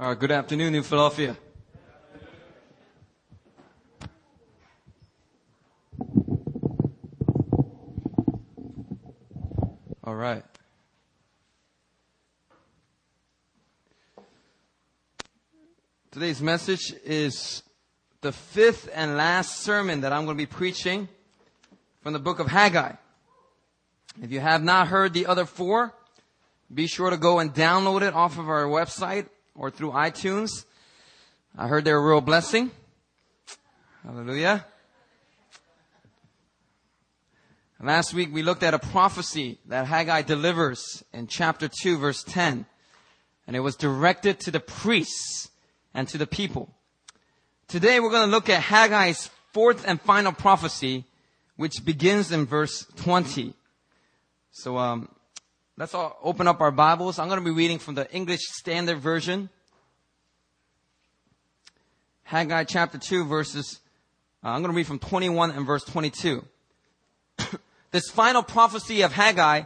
Uh, good afternoon, New Philadelphia. All right. Today's message is the fifth and last sermon that I'm going to be preaching from the book of Haggai. If you have not heard the other four, be sure to go and download it off of our website or through iTunes. I heard they're a real blessing. Hallelujah. Last week we looked at a prophecy that Haggai delivers in chapter 2 verse 10. And it was directed to the priests and to the people. Today we're going to look at Haggai's fourth and final prophecy, which begins in verse 20. So, um, let's all open up our Bibles. I'm going to be reading from the English Standard Version. Haggai chapter 2 verses, uh, I'm going to read from 21 and verse 22. this final prophecy of Haggai,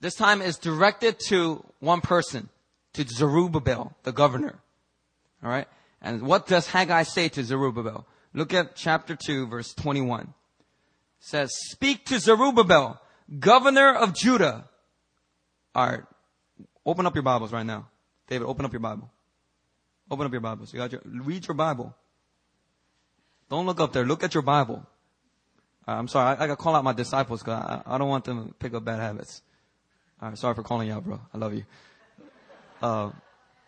this time is directed to one person, to Zerubbabel, the governor. Alright? And what does Haggai say to Zerubbabel? Look at chapter 2 verse 21. It says, speak to Zerubbabel, governor of Judah. Alright. Open up your Bibles right now. David, open up your Bible. Open up your Bibles. You got your, read your Bible. Don't look up there. Look at your Bible. Uh, I'm sorry. I, I got to call out my disciples because I, I, don't want them to pick up bad habits. All right. Sorry for calling you out, bro. I love you. Uh,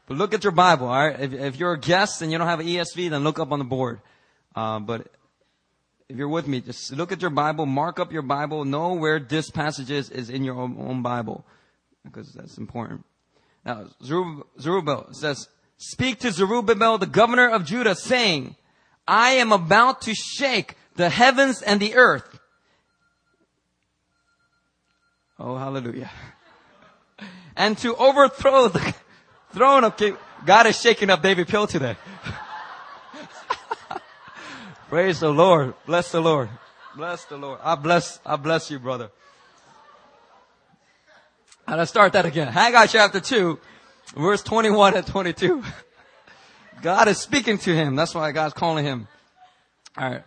but look at your Bible. All right. If, if, you're a guest and you don't have an ESV, then look up on the board. Uh, but if you're with me, just look at your Bible, mark up your Bible, know where this passage is, is in your own, own Bible because that's important. Now, Zerubbabel says, speak to Zerubbabel, the governor of Judah, saying, I am about to shake the heavens and the earth. Oh, hallelujah. And to overthrow the throne of King. God is shaking up David Pill today. Praise the Lord. Bless the Lord. Bless the Lord. I bless, I bless you, brother. And let's start that again. Haggai chapter 2, verse 21 and 22. God is speaking to him. That's why God's calling him. Alright.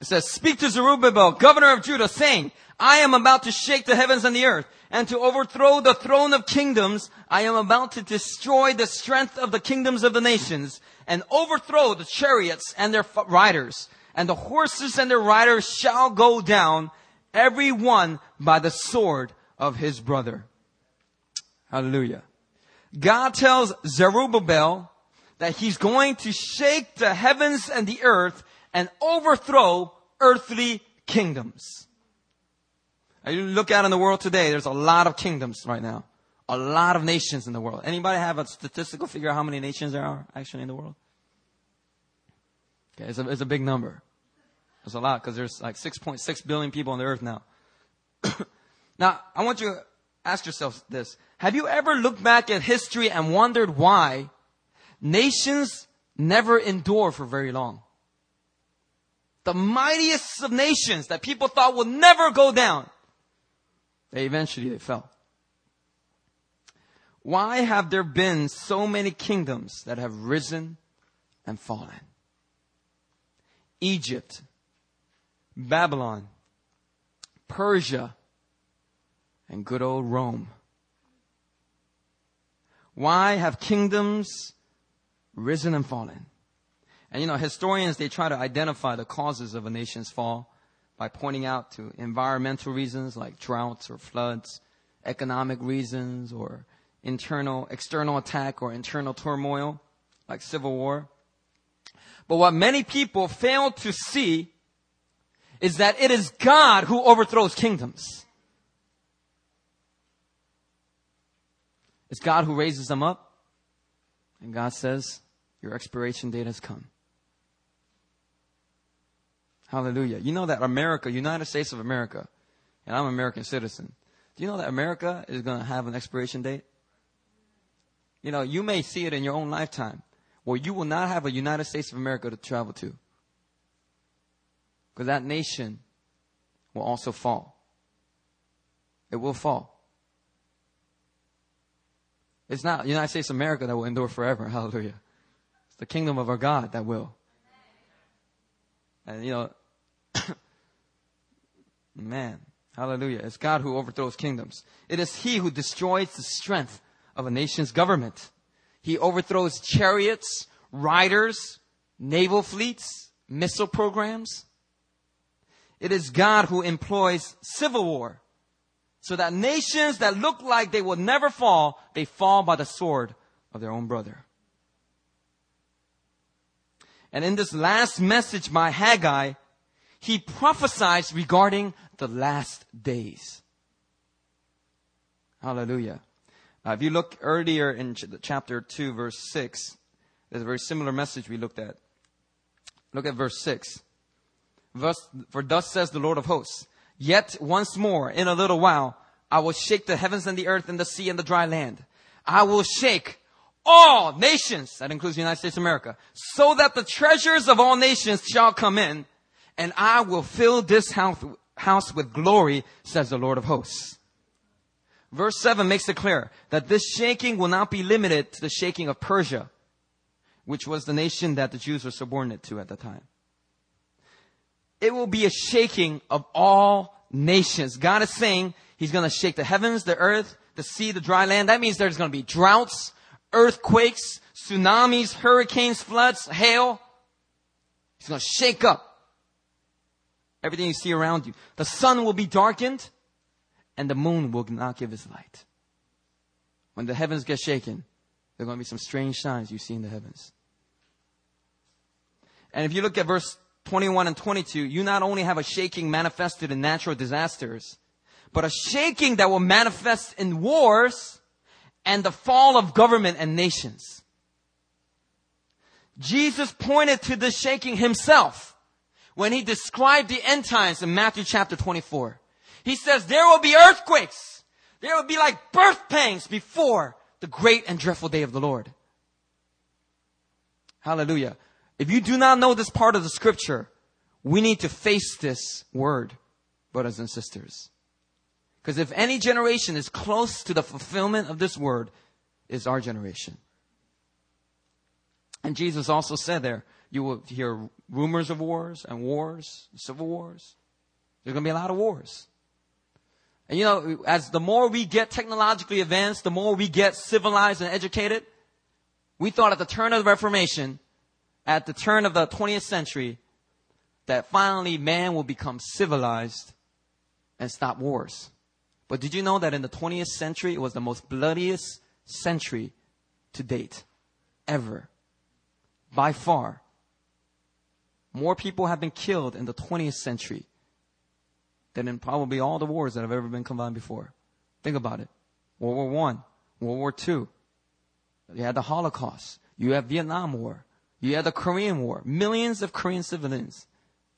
It says, speak to Zerubbabel, governor of Judah, saying, I am about to shake the heavens and the earth, and to overthrow the throne of kingdoms. I am about to destroy the strength of the kingdoms of the nations, and overthrow the chariots and their riders, and the horses and their riders shall go down, every one by the sword of his brother. Hallelujah. God tells Zerubbabel that he's going to shake the heavens and the earth and overthrow earthly kingdoms. you look out in the world today, there's a lot of kingdoms right now. A lot of nations in the world. Anybody have a statistical figure how many nations there are actually in the world? Okay, it's a, it's a big number. It's a lot because there's like 6.6 billion people on the earth now. now, I want you ask yourself this. Have you ever looked back at history and wondered why nations never endure for very long? The mightiest of nations that people thought would never go down, they eventually they fell. Why have there been so many kingdoms that have risen and fallen? Egypt, Babylon, Persia, and good old Rome. Why have kingdoms risen and fallen? And you know, historians, they try to identify the causes of a nation's fall by pointing out to environmental reasons like droughts or floods, economic reasons or internal, external attack or internal turmoil like civil war. But what many people fail to see is that it is God who overthrows kingdoms. It's God who raises them up. And God says, your expiration date has come. Hallelujah. You know that America, United States of America, and I'm an American citizen. Do you know that America is going to have an expiration date? You know, you may see it in your own lifetime where you will not have a United States of America to travel to. Because that nation will also fall. It will fall. It's not the United States of America that will endure forever. Hallelujah. It's the kingdom of our God that will. And you know, man, hallelujah. It's God who overthrows kingdoms. It is He who destroys the strength of a nation's government. He overthrows chariots, riders, naval fleets, missile programs. It is God who employs civil war so that nations that look like they will never fall, they fall by the sword of their own brother. And in this last message by Haggai, he prophesies regarding the last days. Hallelujah. Uh, if you look earlier in ch- chapter 2, verse 6, there's a very similar message we looked at. Look at verse 6. Thus, for thus says the Lord of hosts, yet once more, in a little while, I will shake the heavens and the earth and the sea and the dry land. I will shake all nations, that includes the United States of America, so that the treasures of all nations shall come in, and I will fill this house, house with glory, says the Lord of hosts. Verse 7 makes it clear that this shaking will not be limited to the shaking of Persia, which was the nation that the Jews were subordinate to at the time. It will be a shaking of all nations. God is saying He's going to shake the heavens, the earth, the sea, the dry land. That means there's going to be droughts, earthquakes, tsunamis, hurricanes, floods, hail. He's going to shake up everything you see around you. The sun will be darkened and the moon will not give its light. When the heavens get shaken, there are going to be some strange signs you see in the heavens. And if you look at verse 21 and 22, you not only have a shaking manifested in natural disasters, but a shaking that will manifest in wars and the fall of government and nations. Jesus pointed to the shaking himself when he described the end times in Matthew chapter 24. He says there will be earthquakes. There will be like birth pangs before the great and dreadful day of the Lord. Hallelujah. If you do not know this part of the scripture, we need to face this word, brothers and sisters. Because if any generation is close to the fulfillment of this word, is our generation. And Jesus also said there, you will hear rumors of wars and wars, civil wars. There's going to be a lot of wars. And you know, as the more we get technologically advanced, the more we get civilized and educated, we thought at the turn of the Reformation, at the turn of the 20th century, that finally man will become civilized and stop wars. But did you know that in the 20th century, it was the most bloodiest century to date, ever, by far. More people have been killed in the 20th century than in probably all the wars that have ever been combined before. Think about it. World War One, World War Two. You had the Holocaust. You had Vietnam War. You had the Korean War. Millions of Korean civilians,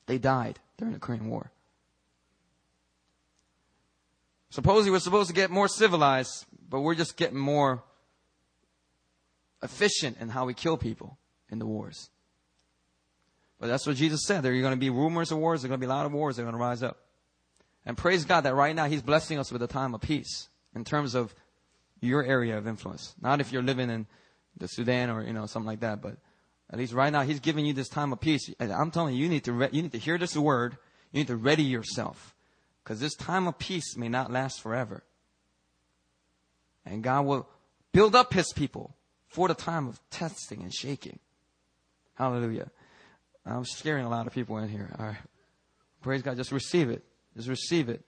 they died during the Korean War. Supposedly we're supposed to get more civilized, but we're just getting more efficient in how we kill people in the wars. But that's what Jesus said. There are going to be rumors of wars. There are going to be a lot of wars that are going to rise up. And praise God that right now He's blessing us with a time of peace in terms of your area of influence. Not if you're living in the Sudan or, you know, something like that, but at least right now He's giving you this time of peace. I'm telling you, you need to, re- you need to hear this word. You need to ready yourself. Because this time of peace may not last forever. And God will build up his people for the time of testing and shaking. Hallelujah. I'm scaring a lot of people in here. All right. Praise God. Just receive it. Just receive it.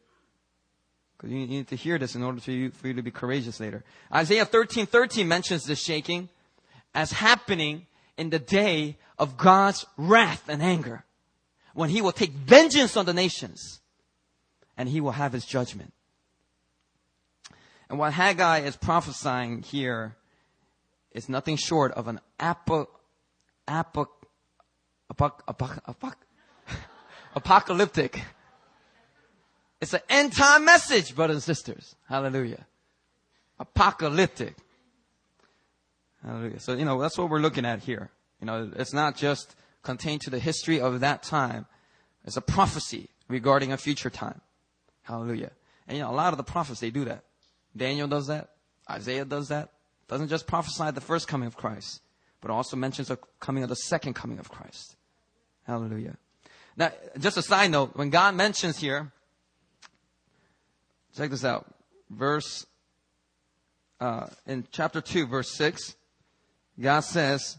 Because you need to hear this in order for you, for you to be courageous later. Isaiah 13, 13 mentions the shaking as happening in the day of God's wrath and anger. When he will take vengeance on the nations and he will have his judgment. And what Haggai is prophesying here is nothing short of an apo, apo, apoc, apoc, apoc, apocalyptic. It's an end time message, brothers and sisters. Hallelujah. Apocalyptic. Hallelujah. So, you know, that's what we're looking at here. You know, it's not just contained to the history of that time. It's a prophecy regarding a future time. Hallelujah. And you know, a lot of the prophets, they do that. Daniel does that. Isaiah does that. Doesn't just prophesy the first coming of Christ, but also mentions the coming of the second coming of Christ. Hallelujah. Now, just a side note, when God mentions here, check this out, verse, uh, in chapter 2, verse 6, God says,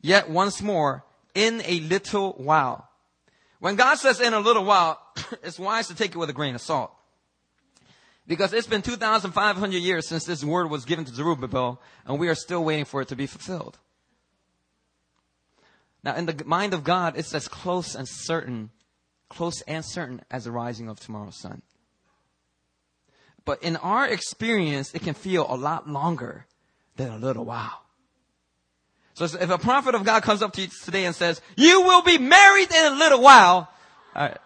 Yet once more, in a little while. When God says in a little while, it's wise to take it with a grain of salt. Because it's been 2,500 years since this word was given to Zerubbabel, and we are still waiting for it to be fulfilled. Now, in the mind of God, it's as close and certain, close and certain as the rising of tomorrow's sun. But in our experience, it can feel a lot longer than a little while. So if a prophet of God comes up to you today and says, you will be married in a little while, all right,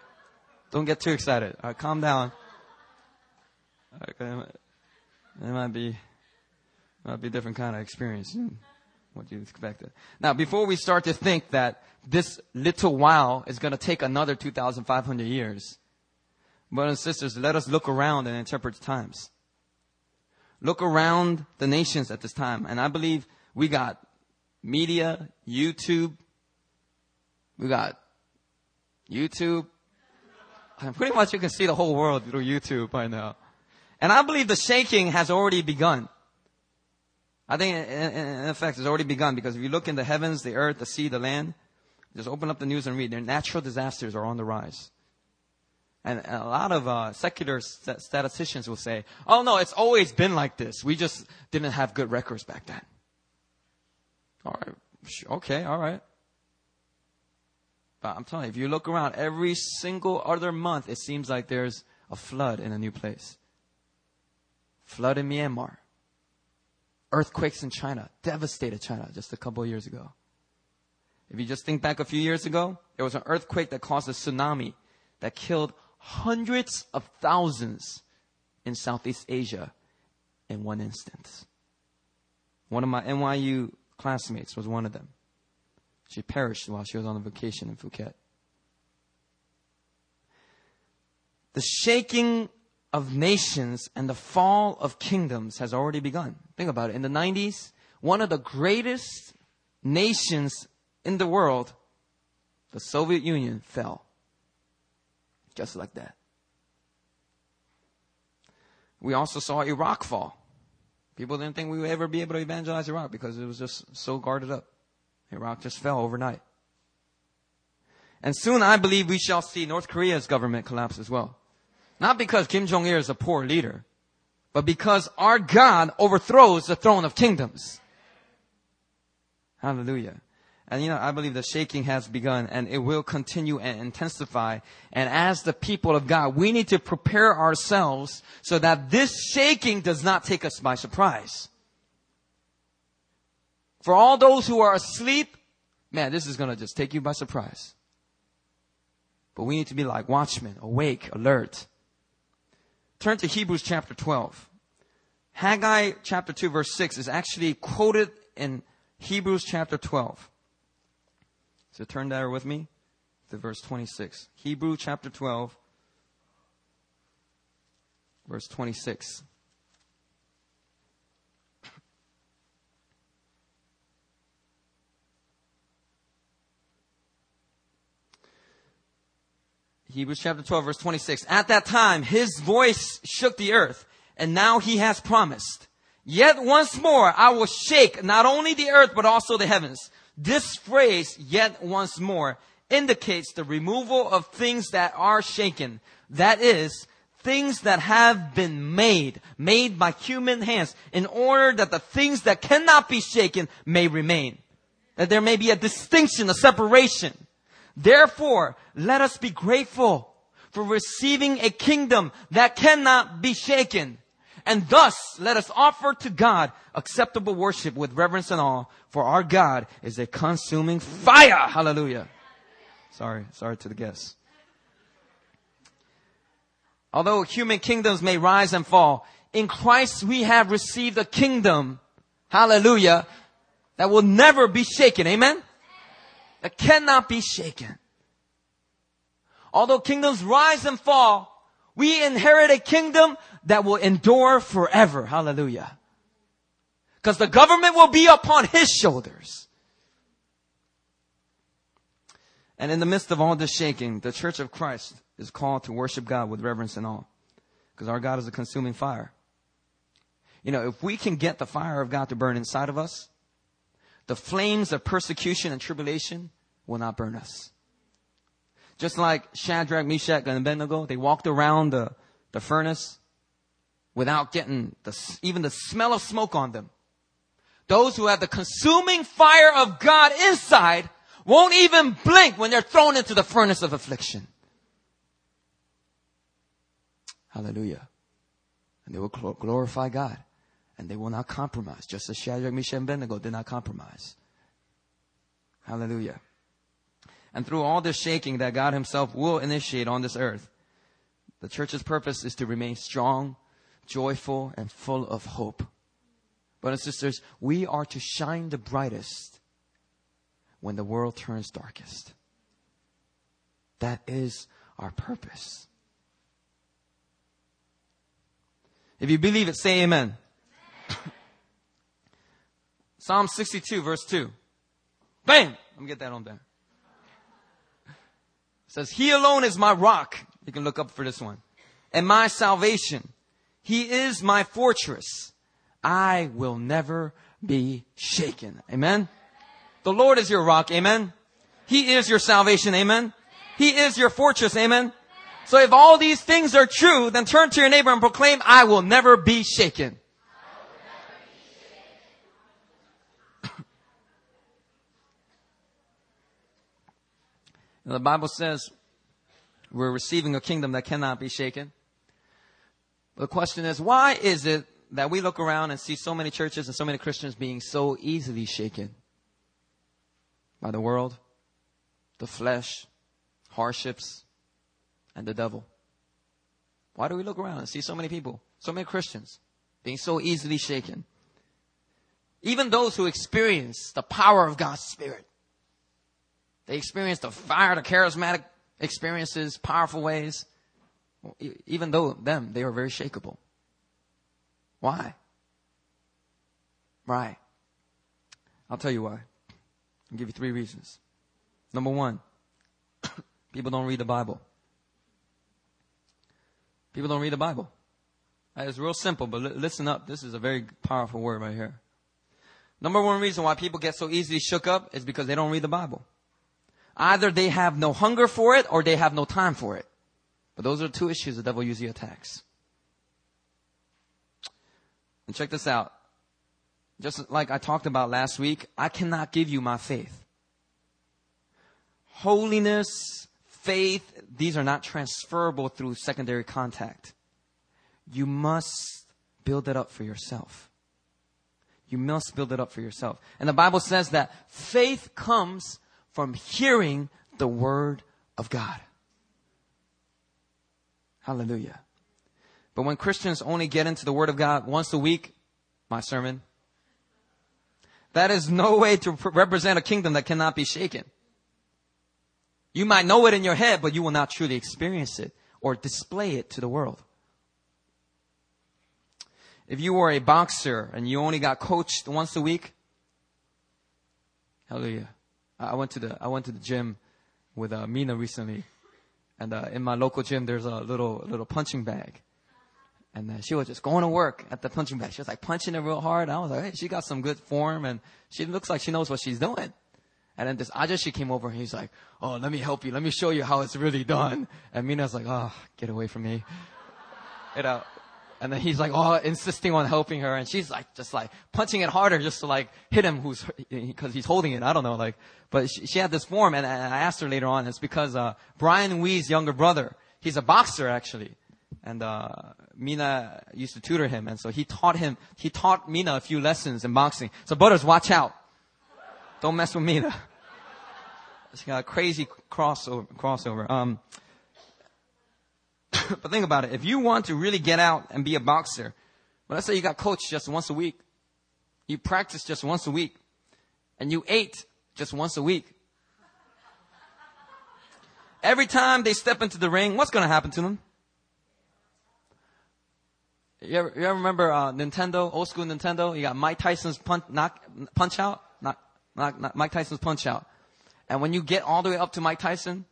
don't get too excited. All right, calm down. Okay, it might be, might be a different kind of experience than what you expected. Now, before we start to think that this little while is going to take another 2,500 years, brothers and sisters, let us look around and interpret the times. Look around the nations at this time, and I believe we got media, YouTube. We got YouTube. And Pretty much you can see the whole world through YouTube by now. And I believe the shaking has already begun. I think in, effect it's already begun because if you look in the heavens, the earth, the sea, the land, just open up the news and read. Their natural disasters are on the rise. And a lot of uh, secular statisticians will say, oh no, it's always been like this. We just didn't have good records back then. All right. Okay. All right. But I'm telling you, if you look around every single other month, it seems like there's a flood in a new place. Flood in Myanmar. Earthquakes in China. Devastated China just a couple years ago. If you just think back a few years ago, there was an earthquake that caused a tsunami that killed hundreds of thousands in Southeast Asia in one instance. One of my NYU classmates was one of them. She perished while she was on a vacation in Phuket. The shaking of nations and the fall of kingdoms has already begun. Think about it. In the 90s, one of the greatest nations in the world, the Soviet Union, fell. Just like that. We also saw Iraq fall. People didn't think we would ever be able to evangelize Iraq because it was just so guarded up. Iraq just fell overnight. And soon I believe we shall see North Korea's government collapse as well. Not because Kim Jong-il is a poor leader, but because our God overthrows the throne of kingdoms. Hallelujah. And you know, I believe the shaking has begun and it will continue and intensify. And as the people of God, we need to prepare ourselves so that this shaking does not take us by surprise. For all those who are asleep, man, this is going to just take you by surprise. But we need to be like watchmen, awake, alert. Turn to Hebrews chapter 12. Haggai chapter 2 verse 6 is actually quoted in Hebrews chapter 12. So turn there with me to verse 26. Hebrew chapter 12, verse 26. Hebrews chapter 12 verse 26. At that time, his voice shook the earth, and now he has promised. Yet once more I will shake not only the earth, but also the heavens. This phrase, yet once more, indicates the removal of things that are shaken. That is, things that have been made, made by human hands, in order that the things that cannot be shaken may remain. That there may be a distinction, a separation. Therefore, let us be grateful for receiving a kingdom that cannot be shaken. And thus, let us offer to God acceptable worship with reverence and awe, for our God is a consuming fire. Hallelujah. Sorry, sorry to the guests. Although human kingdoms may rise and fall, in Christ we have received a kingdom, hallelujah, that will never be shaken. Amen? That cannot be shaken. Although kingdoms rise and fall, we inherit a kingdom that will endure forever. Hallelujah. Because the government will be upon his shoulders. And in the midst of all this shaking, the church of Christ is called to worship God with reverence and awe. Because our God is a consuming fire. You know, if we can get the fire of God to burn inside of us, the flames of persecution and tribulation will not burn us. Just like Shadrach, Meshach, and Abednego, they walked around the, the furnace without getting the, even the smell of smoke on them. Those who have the consuming fire of God inside won't even blink when they're thrown into the furnace of affliction. Hallelujah. And they will glorify God. And they will not compromise, just as Shadrach, Meshach, and Abednego did not compromise. Hallelujah. And through all this shaking that God Himself will initiate on this earth, the church's purpose is to remain strong, joyful, and full of hope. Brothers and sisters, we are to shine the brightest when the world turns darkest. That is our purpose. If you believe it, say amen. Psalm 62, verse 2. Bam! Let me get that on there. It says, He alone is my rock. You can look up for this one. And my salvation. He is my fortress. I will never be shaken. Amen. The Lord is your rock. Amen. He is your salvation. Amen. He is your fortress. Amen. So if all these things are true, then turn to your neighbor and proclaim, I will never be shaken. the Bible says we're receiving a kingdom that cannot be shaken. The question is, why is it that we look around and see so many churches and so many Christians being so easily shaken by the world, the flesh, hardships, and the devil. Why do we look around and see so many people, so many Christians being so easily shaken? Even those who experience the power of God's Spirit, they experience the fire, the charismatic experiences, powerful ways. Even though them, they are very shakable. Why? Why? I'll tell you why. I'll give you three reasons. Number one, people don't read the Bible. People don't read the Bible. Uh, it's real simple, but listen up. This is a very powerful word right here. Number one reason why people get so easily shook up is because they don't read the Bible. Either they have no hunger for it or they have no time for it. But those are two issues the devil usually attacks. And check this out. Just like I talked about last week, I cannot give you my faith. Holiness, faith, these are not transferable through secondary contact. You must build it up for yourself. You must build it up for yourself. And the Bible says that faith comes from hearing the word of God. Hallelujah. But when Christians only get into the word of God once a week, my sermon, that is no way to represent a kingdom that cannot be shaken. You might know it in your head, but you will not truly experience it or display it to the world. If you were a boxer and you only got coached once a week, hallelujah. I went to the, I went to the gym with uh, Mina recently. And uh, in my local gym, there's a little, little punching bag. And uh, she was just going to work at the punching bag. She was like punching it real hard. I was like, hey, she got some good form and she looks like she knows what she's doing. And then this Ajashi came over and he's like, Oh, let me help you. Let me show you how it's really done. And Mina's like, Oh, get away from me. You know, and then he's like, oh, insisting on helping her. And she's like, just like punching it harder just to like hit him who's, cause he's holding it. I don't know. Like, but she, she had this form and, and, I asked her later on, it's because, uh, Brian Wee's younger brother, he's a boxer actually. And, uh, Mina used to tutor him. And so he taught him, he taught Mina a few lessons in boxing. So brothers, watch out. Don't mess with Mina. She got a crazy crossover, crossover. Um, but think about it. If you want to really get out and be a boxer, well, let's say you got coached just once a week. You practiced just once a week. And you ate just once a week. Every time they step into the ring, what's going to happen to them? You ever, you ever remember uh, Nintendo, old school Nintendo? You got Mike Tyson's punch, knock, punch out, not, not, not Mike Tyson's punch out. And when you get all the way up to Mike Tyson,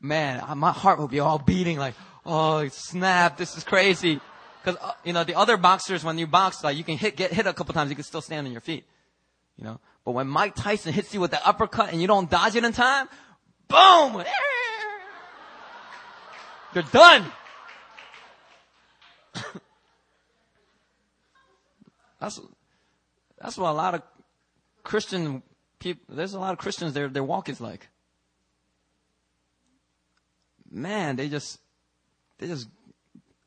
man, my heart will be all beating like, oh snap, this is crazy. Because uh, you know the other boxers, when you box, like you can hit, get hit a couple times, you can still stand on your feet. You know, but when Mike Tyson hits you with the uppercut and you don't dodge it in time, boom, you're done. That's, that's what a lot of Christian people, there's a lot of Christians, their, their walk is like. Man, they just, they just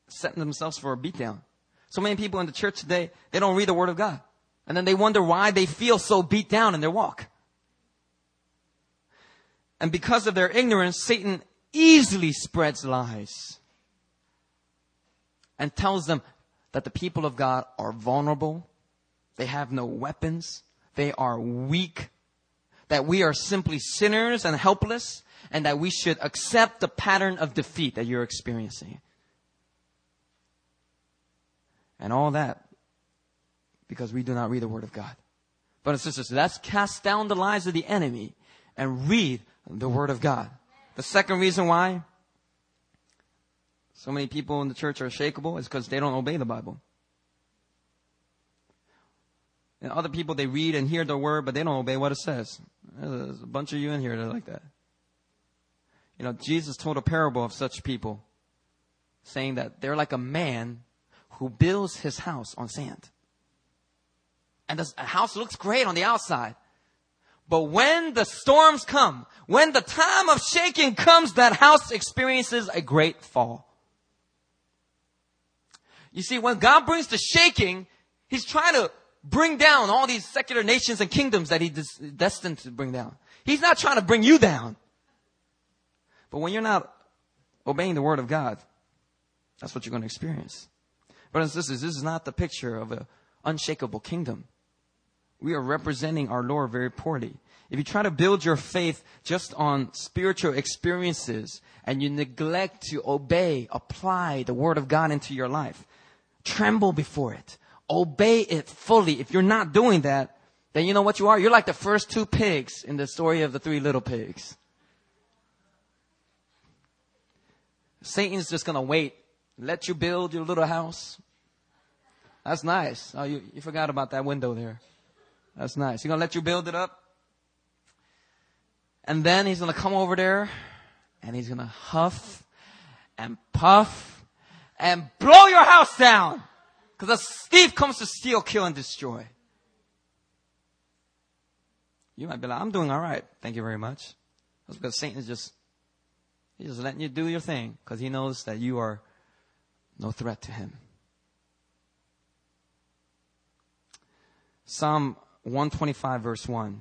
setting themselves for a beatdown. So many people in the church today, they don't read the Word of God. And then they wonder why they feel so beat down in their walk. And because of their ignorance, Satan easily spreads lies and tells them that the people of God are vulnerable, they have no weapons, they are weak, that we are simply sinners and helpless, and that we should accept the pattern of defeat that you're experiencing. And all that because we do not read the Word of God. Brothers and sisters, let's cast down the lies of the enemy and read the Word of God. The second reason why so many people in the church are shakable is because they don't obey the Bible. And other people, they read and hear the word, but they don't obey what it says. There's a bunch of you in here that are like that. You know, Jesus told a parable of such people, saying that they're like a man who builds his house on sand. And the house looks great on the outside. But when the storms come, when the time of shaking comes, that house experiences a great fall. You see, when God brings the shaking, He's trying to bring down all these secular nations and kingdoms that He's destined to bring down. He's not trying to bring you down. But when you're not obeying the word of God, that's what you're going to experience. Brothers and sisters, this is not the picture of an unshakable kingdom. We are representing our Lord very poorly. If you try to build your faith just on spiritual experiences and you neglect to obey, apply the word of God into your life, tremble before it, obey it fully. If you're not doing that, then you know what you are? You're like the first two pigs in the story of the three little pigs. Satan's just gonna wait, let you build your little house. That's nice. Oh, you, you forgot about that window there. That's nice. He's gonna let you build it up. And then he's gonna come over there and he's gonna huff and puff and blow your house down. Cause a thief comes to steal, kill, and destroy. You might be like, I'm doing alright. Thank you very much. That's because Satan is just, he's just letting you do your thing because he knows that you are no threat to him. Psalm 125 verse 1.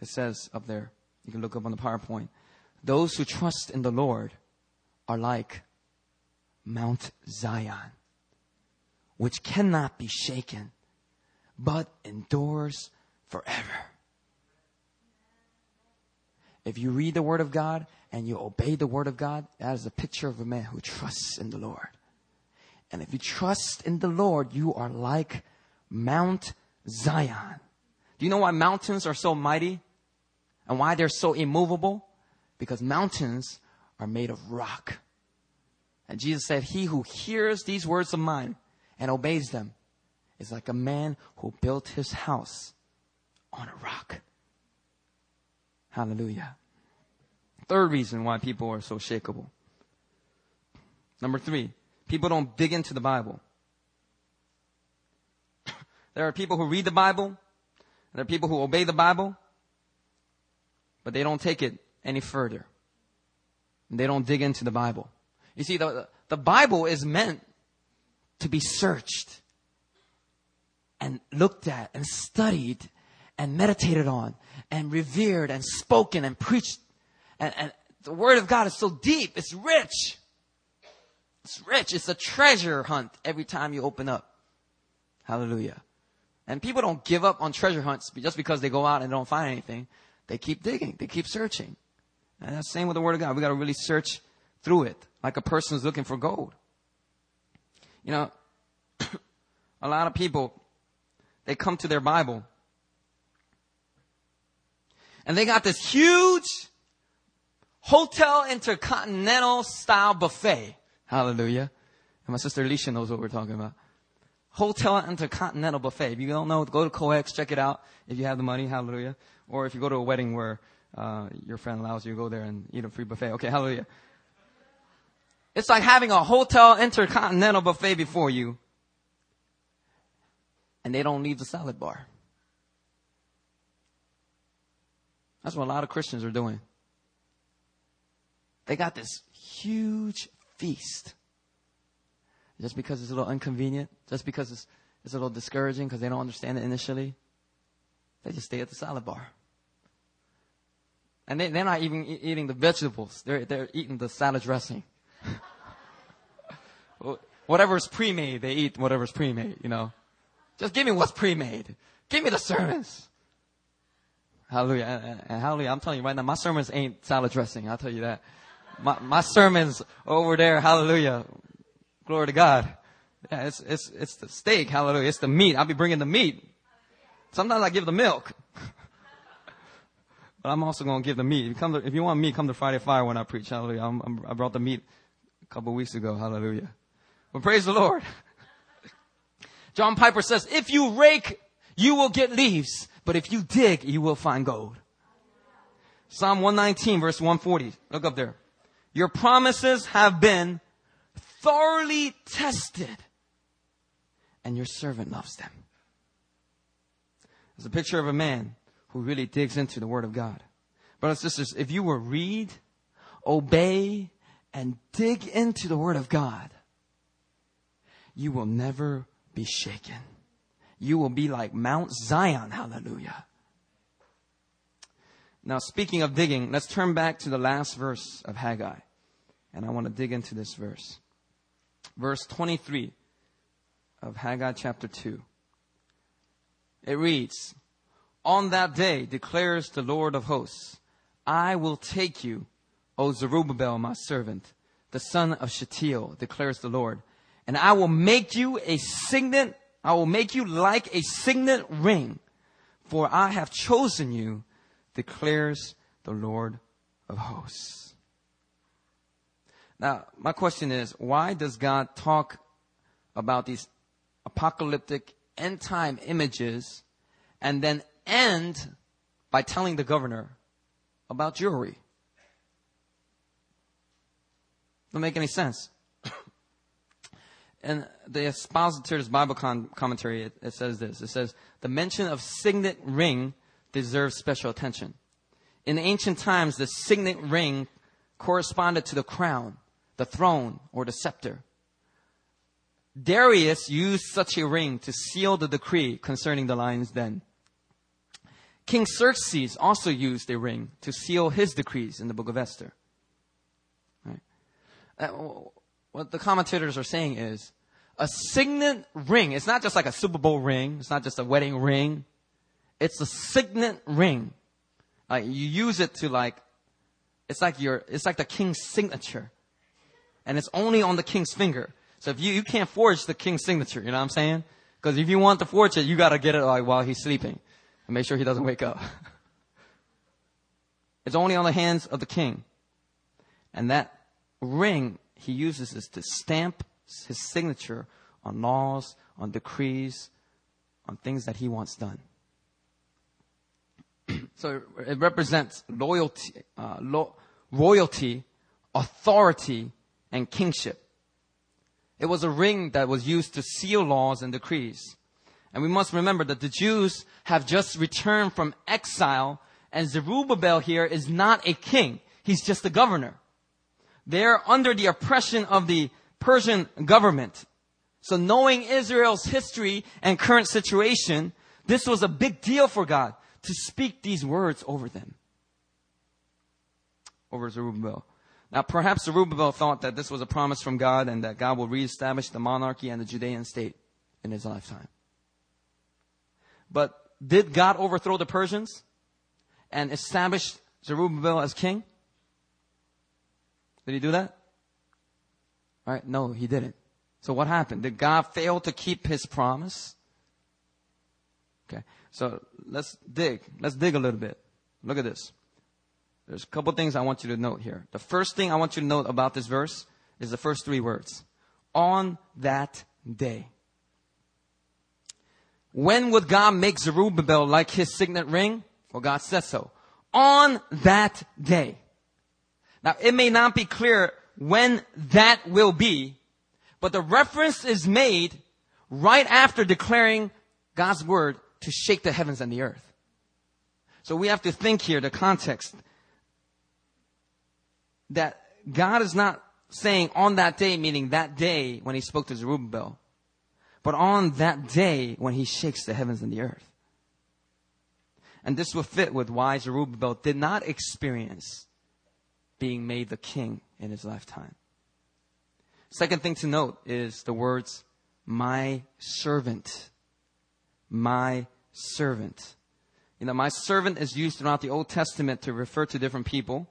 It says up there, you can look up on the PowerPoint. Those who trust in the Lord are like Mount Zion, which cannot be shaken, but endures forever. If you read the Word of God and you obey the Word of God, that is a picture of a man who trusts in the Lord. And if you trust in the Lord, you are like Mount Zion. Do you know why mountains are so mighty? And why they're so immovable? Because mountains are made of rock. And Jesus said, He who hears these words of mine and obeys them is like a man who built his house on a rock. Hallelujah. Third reason why people are so shakable. Number three, people don't dig into the Bible. There are people who read the Bible. There are people who obey the Bible. But they don't take it any further. They don't dig into the Bible. You see, the, the Bible is meant to be searched and looked at and studied and meditated on and revered and spoken and preached. And, and the Word of God is so deep. It's rich. It's rich. It's a treasure hunt every time you open up. Hallelujah. And people don't give up on treasure hunts just because they go out and don't find anything. They keep digging. They keep searching. And that's the same with the Word of God. We got to really search through it like a person is looking for gold. You know, a lot of people, they come to their Bible and they got this huge hotel intercontinental style buffet. Hallelujah. And my sister Alicia knows what we're talking about. Hotel Intercontinental Buffet. If you don't know, go to COEX, check it out. If you have the money, hallelujah. Or if you go to a wedding where uh, your friend allows you to go there and eat a free buffet. Okay, hallelujah. It's like having a hotel intercontinental buffet before you, and they don't leave the salad bar. That's what a lot of Christians are doing. They got this huge feast just because it's a little inconvenient, just because it's, it's a little discouraging because they don't understand it initially, they just stay at the salad bar. And they, they're not even eating the vegetables. They're, they're eating the salad dressing. Whatever's pre-made, they eat whatever's pre-made, you know. Just give me what's pre-made. Give me the sermons. Hallelujah. And, and, hallelujah. I'm telling you right now, my sermons ain't salad dressing. I'll tell you that. My, my sermons over there, hallelujah, Glory to God. Yeah, it's, it's, it's the steak. Hallelujah. It's the meat. I'll be bringing the meat. Sometimes I give the milk. but I'm also going to give the meat. If you, come to, if you want meat, come to Friday Fire when I preach. Hallelujah. I'm, I'm, i brought the meat a couple weeks ago. Hallelujah. But praise the Lord. John Piper says, if you rake, you will get leaves. But if you dig, you will find gold. Psalm 119 verse 140. Look up there. Your promises have been thoroughly tested, and your servant loves them. It's a picture of a man who really digs into the Word of God. Brothers and sisters, if you will read, obey, and dig into the Word of God, you will never be shaken. You will be like Mount Zion. Hallelujah. Now, speaking of digging, let's turn back to the last verse of Haggai. And I want to dig into this verse verse 23 of Haggai chapter 2. It reads, On that day declares the Lord of hosts, I will take you, O Zerubbabel, my servant, the son of Shealtiel, declares the Lord, and I will make you a signet, I will make you like a signet ring, for I have chosen you, declares the Lord of hosts. Now, my question is, why does God talk about these apocalyptic end time images and then end by telling the governor about jewelry? Doesn't make any sense. and the expositor's Bible con- commentary, it, it says this. It says, the mention of signet ring deserves special attention. In ancient times, the signet ring corresponded to the crown the throne or the scepter. Darius used such a ring to seal the decree concerning the lion's den. King Xerxes also used a ring to seal his decrees in the book of Esther. Uh, what the commentators are saying is a signet ring. It's not just like a Super Bowl ring. It's not just a wedding ring. It's a signet ring. Like you use it to like, it's like your, it's like the king's signature and it's only on the king's finger. So if you, you can't forge the king's signature, you know what I'm saying? Because if you want to forge it, you gotta get it like while he's sleeping and make sure he doesn't wake up. it's only on the hands of the king. And that ring he uses is to stamp his signature on laws, on decrees, on things that he wants done. so it represents loyalty, uh, lo- royalty, authority, and kingship. It was a ring that was used to seal laws and decrees. And we must remember that the Jews have just returned from exile and Zerubbabel here is not a king. He's just a governor. They're under the oppression of the Persian government. So knowing Israel's history and current situation, this was a big deal for God to speak these words over them. Over Zerubbabel. Now, perhaps Zerubbabel thought that this was a promise from God and that God will reestablish the monarchy and the Judean state in his lifetime. But did God overthrow the Persians and establish Zerubbabel as king? Did he do that? Right? No, he didn't. So what happened? Did God fail to keep his promise? Okay. So let's dig. Let's dig a little bit. Look at this. There's a couple things I want you to note here. The first thing I want you to note about this verse is the first three words. On that day. When would God make Zerubbabel like his signet ring? Well, God says so. On that day. Now, it may not be clear when that will be, but the reference is made right after declaring God's word to shake the heavens and the earth. So we have to think here the context that God is not saying on that day, meaning that day when he spoke to Zerubbabel, but on that day when he shakes the heavens and the earth. And this will fit with why Zerubbabel did not experience being made the king in his lifetime. Second thing to note is the words, my servant. My servant. You know, my servant is used throughout the Old Testament to refer to different people.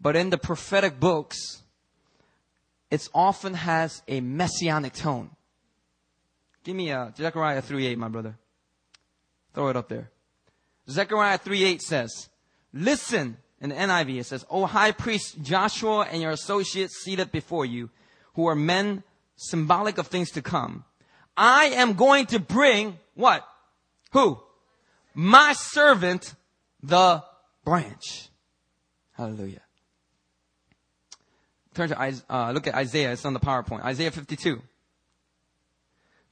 But in the prophetic books, it often has a messianic tone. Give me a Zechariah 3.8, my brother. Throw it up there. Zechariah 3.8 says, Listen, in the NIV it says, O high priest Joshua and your associates seated before you, who are men symbolic of things to come. I am going to bring what? Who? My servant, the branch. Hallelujah. Turn to, uh, look at Isaiah. It's on the PowerPoint. Isaiah 52.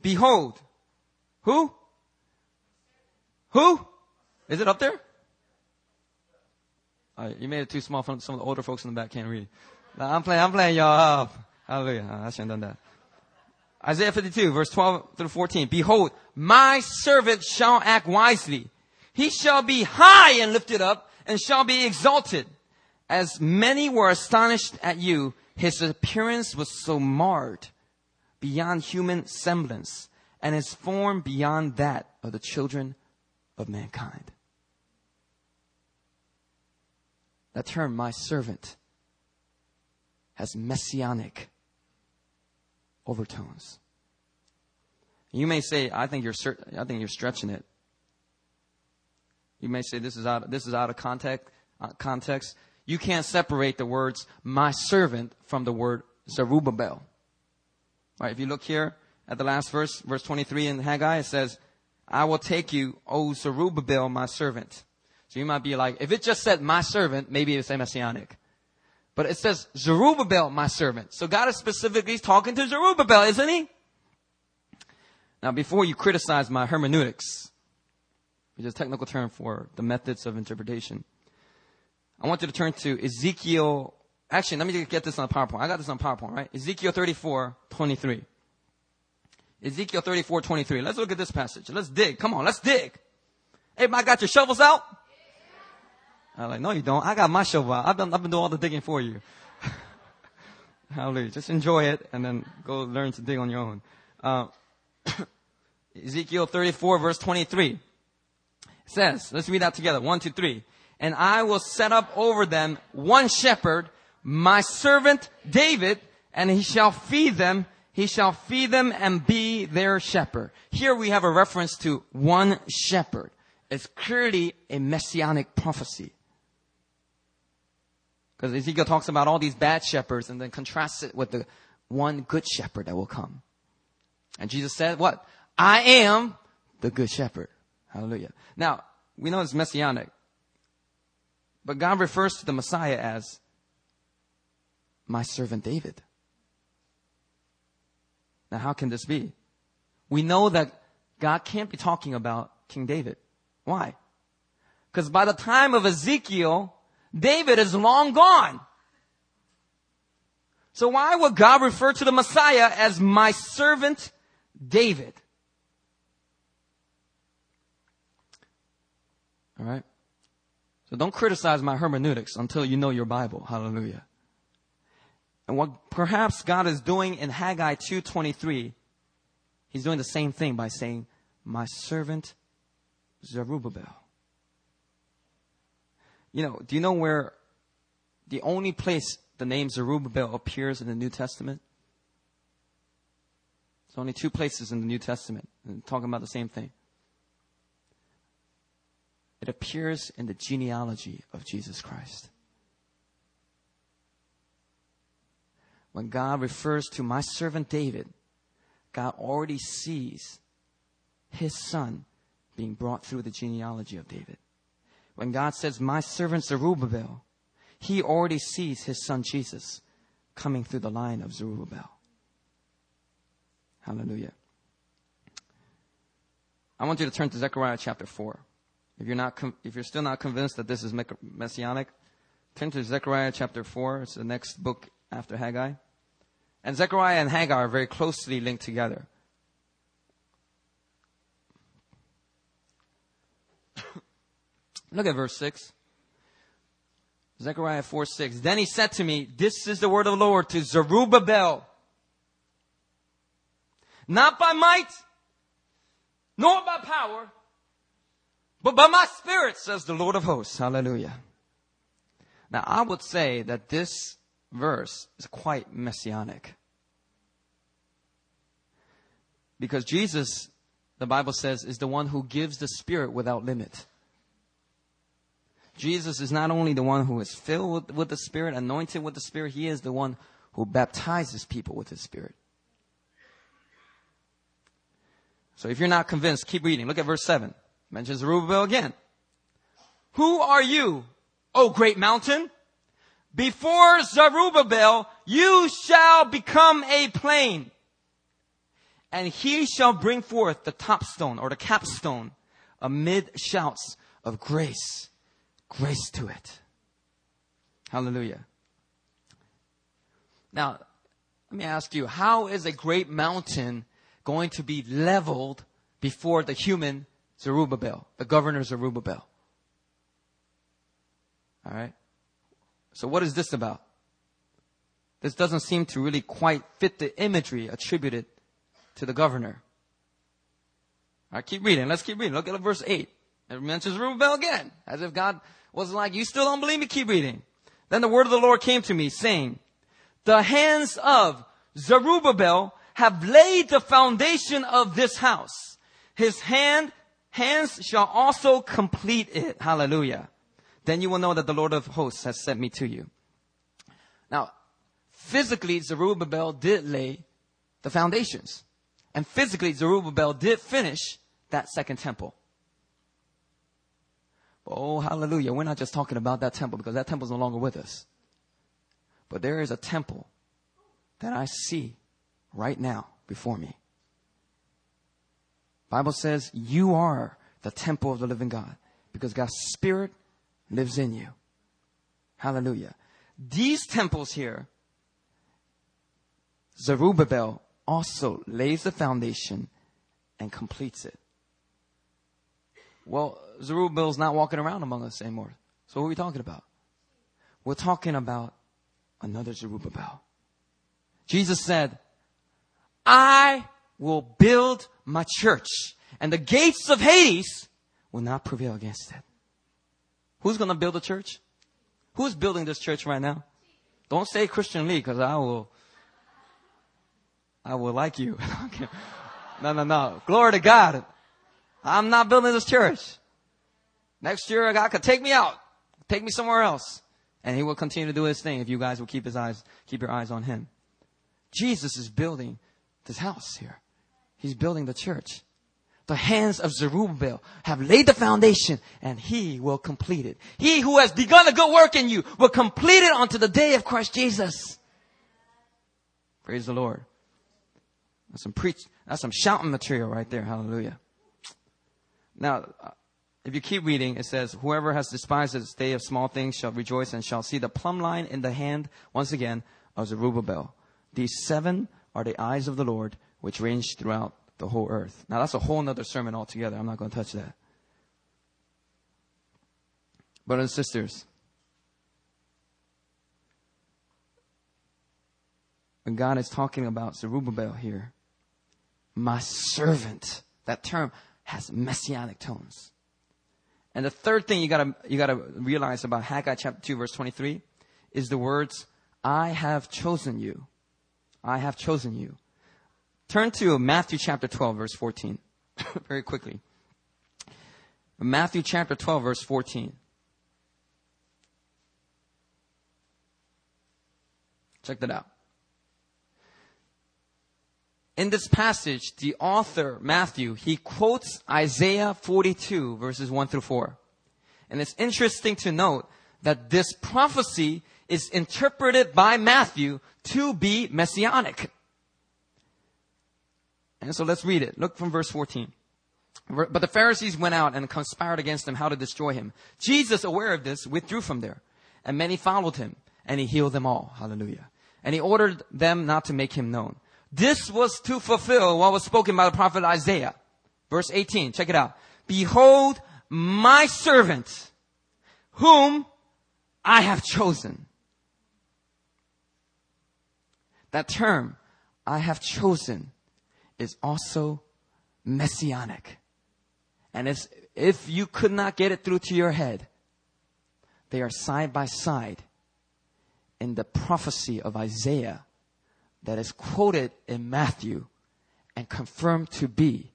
Behold. Who? Who? Is it up there? You made it too small for some of the older folks in the back can't read. I'm playing, I'm playing y'all up. Hallelujah. I shouldn't have done that. Isaiah 52 verse 12 through 14. Behold, my servant shall act wisely. He shall be high and lifted up and shall be exalted. As many were astonished at you, his appearance was so marred beyond human semblance and his form beyond that of the children of mankind. That term, my servant, has messianic overtones. You may say, I think you're, I think you're stretching it. You may say this is out, this is out of context, uh, context. You can't separate the words my servant from the word Zerubbabel. Right? If you look here at the last verse, verse 23 in Haggai, it says, I will take you, O Zerubbabel, my servant. So you might be like, if it just said my servant, maybe it's messianic. But it says Zerubbabel, my servant. So God is specifically talking to Zerubbabel, isn't he? Now, before you criticize my hermeneutics, which is a technical term for the methods of interpretation, I want you to turn to Ezekiel. Actually, let me get this on the PowerPoint. I got this on PowerPoint, right? Ezekiel 34, 23. Ezekiel 34, 23. Let's look at this passage. Let's dig. Come on, let's dig. Hey, I got your shovels out? I'm like, no, you don't. I got my shovel. I've been, I've been doing all the digging for you. Hallelujah. Just enjoy it and then go learn to dig on your own. Uh, Ezekiel 34 verse 23 says, let's read that together. One, two, three. And I will set up over them one shepherd, my servant David, and he shall feed them. He shall feed them and be their shepherd. Here we have a reference to one shepherd. It's clearly a messianic prophecy. Because Ezekiel talks about all these bad shepherds and then contrasts it with the one good shepherd that will come. And Jesus said, what? I am the good shepherd. Hallelujah. Now, we know it's messianic. But God refers to the Messiah as my servant David. Now, how can this be? We know that God can't be talking about King David. Why? Because by the time of Ezekiel, David is long gone. So why would God refer to the Messiah as my servant David? All right. So don't criticize my hermeneutics until you know your Bible. Hallelujah. And what perhaps God is doing in Haggai 2:23, he's doing the same thing by saying, "My servant Zerubbabel." You know, do you know where the only place the name Zerubbabel appears in the New Testament? There's only two places in the New Testament and talking about the same thing. It appears in the genealogy of Jesus Christ. When God refers to my servant David, God already sees his son being brought through the genealogy of David. When God says, my servant Zerubbabel, he already sees his son Jesus coming through the line of Zerubbabel. Hallelujah. I want you to turn to Zechariah chapter 4. If you're not, if you're still not convinced that this is messianic, turn to Zechariah chapter 4. It's the next book after Haggai. And Zechariah and Haggai are very closely linked together. Look at verse 6. Zechariah 4 6. Then he said to me, This is the word of the Lord to Zerubbabel. Not by might, nor by power, but by my spirit, says the Lord of hosts. Hallelujah. Now, I would say that this verse is quite messianic. Because Jesus, the Bible says, is the one who gives the Spirit without limit. Jesus is not only the one who is filled with, with the Spirit, anointed with the Spirit, He is the one who baptizes people with His Spirit. So if you're not convinced, keep reading. Look at verse 7. Mentions Zerubbabel again. Who are you, O great mountain? Before Zerubbabel, you shall become a plain. And he shall bring forth the topstone or the capstone amid shouts of grace. Grace to it. Hallelujah. Now, let me ask you, how is a great mountain going to be leveled before the human Zerubbabel, the governor Zerubbabel? All right. So what is this about? This doesn't seem to really quite fit the imagery attributed to the governor. All right, keep reading. Let's keep reading. Look at verse 8. It mentions Zerubbabel again, as if God was like, you still don't believe me? Keep reading. Then the word of the Lord came to me saying, the hands of Zerubbabel have laid the foundation of this house. His hand, hands shall also complete it. Hallelujah. Then you will know that the Lord of hosts has sent me to you. Now, physically, Zerubbabel did lay the foundations. And physically, Zerubbabel did finish that second temple. Oh, hallelujah. We're not just talking about that temple because that temple is no longer with us. But there is a temple that I see right now before me. Bible says you are the temple of the living God because God's spirit lives in you. Hallelujah. These temples here, Zerubbabel also lays the foundation and completes it. Well, Zerubbabel's not walking around among us anymore. So what are we talking about? We're talking about another Zerubbabel. Jesus said, I will build my church and the gates of Hades will not prevail against it. Who's going to build a church? Who's building this church right now? Don't say Christian Lee because I will, I will like you. no, no, no. Glory to God. I'm not building this church. Next year, God could take me out, take me somewhere else, and He will continue to do His thing if you guys will keep His eyes, keep your eyes on Him. Jesus is building this house here. He's building the church. The hands of Zerubbabel have laid the foundation and he will complete it. He who has begun a good work in you will complete it unto the day of Christ Jesus. Praise the Lord. That's some preach, that's some shouting material right there. Hallelujah. Now, if you keep reading, it says, whoever has despised the day of small things shall rejoice and shall see the plumb line in the hand, once again, of Zerubbabel. These seven are the eyes of the Lord, which range throughout the whole earth. Now that's a whole other sermon altogether. I'm not going to touch that. Brothers and sisters, when God is talking about Zerubbabel here, my servant, that term has messianic tones. And the third thing you gotta, you gotta realize about Haggai chapter 2 verse 23 is the words, I have chosen you. I have chosen you Turn to Matthew chapter 12, verse 14. Very quickly. Matthew chapter 12, verse 14. Check that out. In this passage, the author, Matthew, he quotes Isaiah 42 verses 1 through 4. And it's interesting to note that this prophecy is interpreted by Matthew to be messianic. And so let's read it. Look from verse 14. But the Pharisees went out and conspired against him how to destroy him. Jesus, aware of this, withdrew from there. And many followed him, and he healed them all. Hallelujah. And he ordered them not to make him known. This was to fulfill what was spoken by the prophet Isaiah. Verse 18, check it out. Behold, my servant, whom I have chosen. That term, I have chosen, is also messianic. And if you could not get it through to your head, they are side by side in the prophecy of Isaiah that is quoted in Matthew and confirmed to be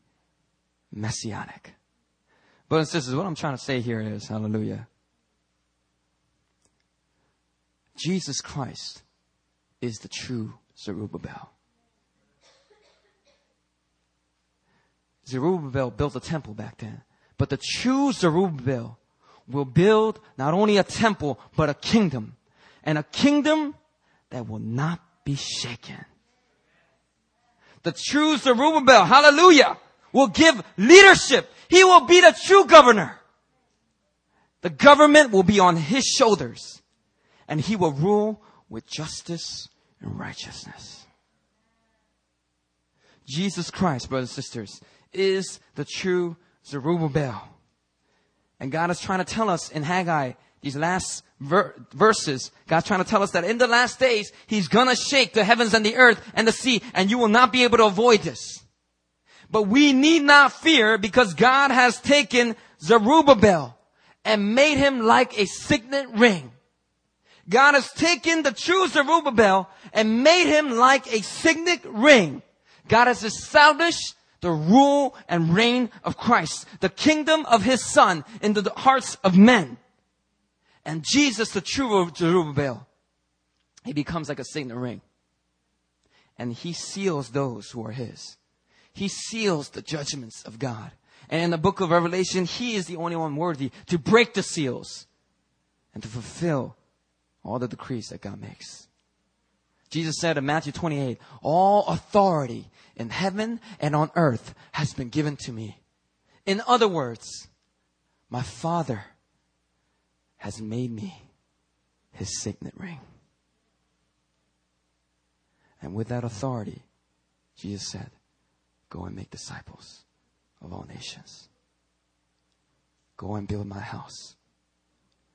messianic. Brothers and sisters, what I'm trying to say here is, hallelujah. Jesus Christ is the true Zerubbabel. Zerubbabel built a temple back then. But the true Zerubbabel will build not only a temple, but a kingdom. And a kingdom that will not be shaken. The true Zerubbabel, hallelujah, will give leadership. He will be the true governor. The government will be on his shoulders and he will rule with justice and righteousness. Jesus Christ, brothers and sisters, is the true Zerubbabel. And God is trying to tell us in Haggai, these last ver- verses, God's trying to tell us that in the last days, He's gonna shake the heavens and the earth and the sea, and you will not be able to avoid this. But we need not fear because God has taken Zerubbabel and made him like a signet ring. God has taken the true Zerubbabel and made him like a signet ring. God has established the rule and reign of Christ, the kingdom of his son in the hearts of men. And Jesus, the true Zerubbabel, he becomes like a signet ring. And he seals those who are his. He seals the judgments of God. And in the book of Revelation, he is the only one worthy to break the seals and to fulfill all the decrees that God makes. Jesus said in Matthew 28, all authority in heaven and on earth has been given to me. In other words, my Father has made me his signet ring. And with that authority, Jesus said, Go and make disciples of all nations. Go and build my house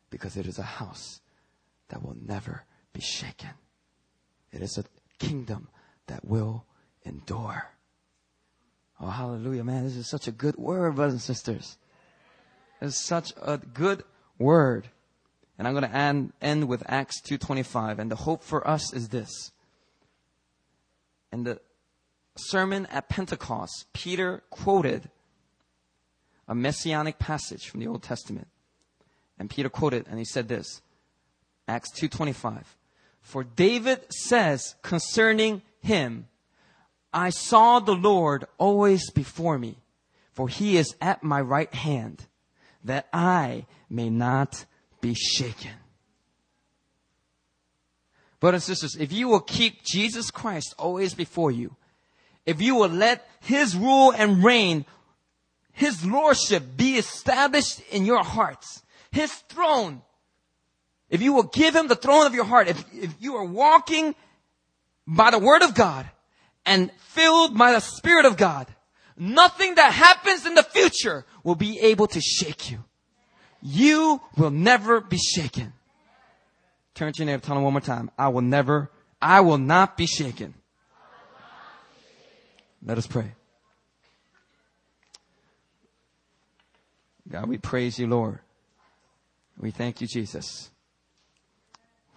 because it is a house that will never be shaken. It is a kingdom that will endure. Oh, hallelujah, man. This is such a good word, brothers and sisters. It's such a good word. And I'm going to end, end with Acts 2.25. And the hope for us is this. In the sermon at Pentecost, Peter quoted a messianic passage from the Old Testament. And Peter quoted, and he said this. Acts 2.25. For David says concerning him, I saw the Lord always before me, for he is at my right hand, that I may not be shaken. Brothers and sisters, if you will keep Jesus Christ always before you, if you will let His rule and reign, His lordship be established in your hearts, His throne, if you will give Him the throne of your heart, if, if you are walking by the Word of God and filled by the Spirit of God, nothing that happens in the future will be able to shake you. You will never be shaken. Turn to your neighbor, tell him one more time. I will never, I will not be shaken. Let us pray. God, we praise you, Lord. We thank you, Jesus,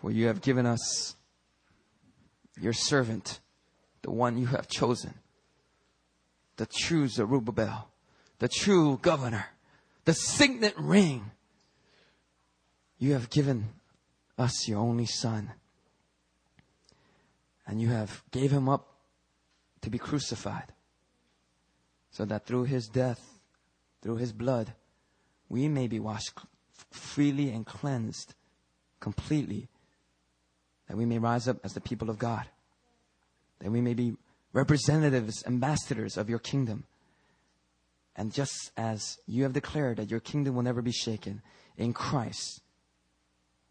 for you have given us your servant, the one you have chosen, the true Zerubbabel, the true governor, the signet ring. You have given us your only son. And you have gave him up to be crucified so that through his death, through his blood, we may be washed freely and cleansed completely, that we may rise up as the people of God, that we may be representatives, ambassadors of your kingdom. And just as you have declared that your kingdom will never be shaken in Christ,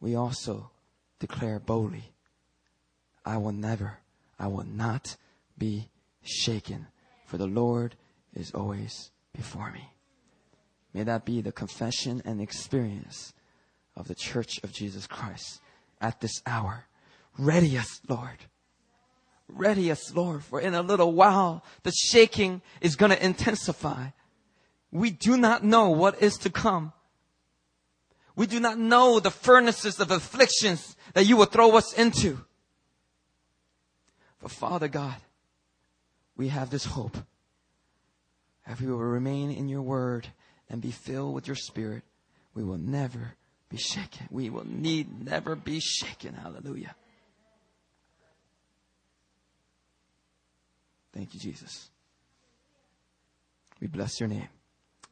we also declare boldly, I will never, I will not be shaken, for the Lord is always before me. May that be the confession and experience of the church of Jesus Christ at this hour. Ready us, Lord. Ready us, Lord, for in a little while the shaking is going to intensify. We do not know what is to come. We do not know the furnaces of afflictions that you will throw us into. But Father God, we have this hope. If we will remain in your word and be filled with your spirit, we will never be shaken. We will need never be shaken. Hallelujah. Thank you, Jesus. We bless your name.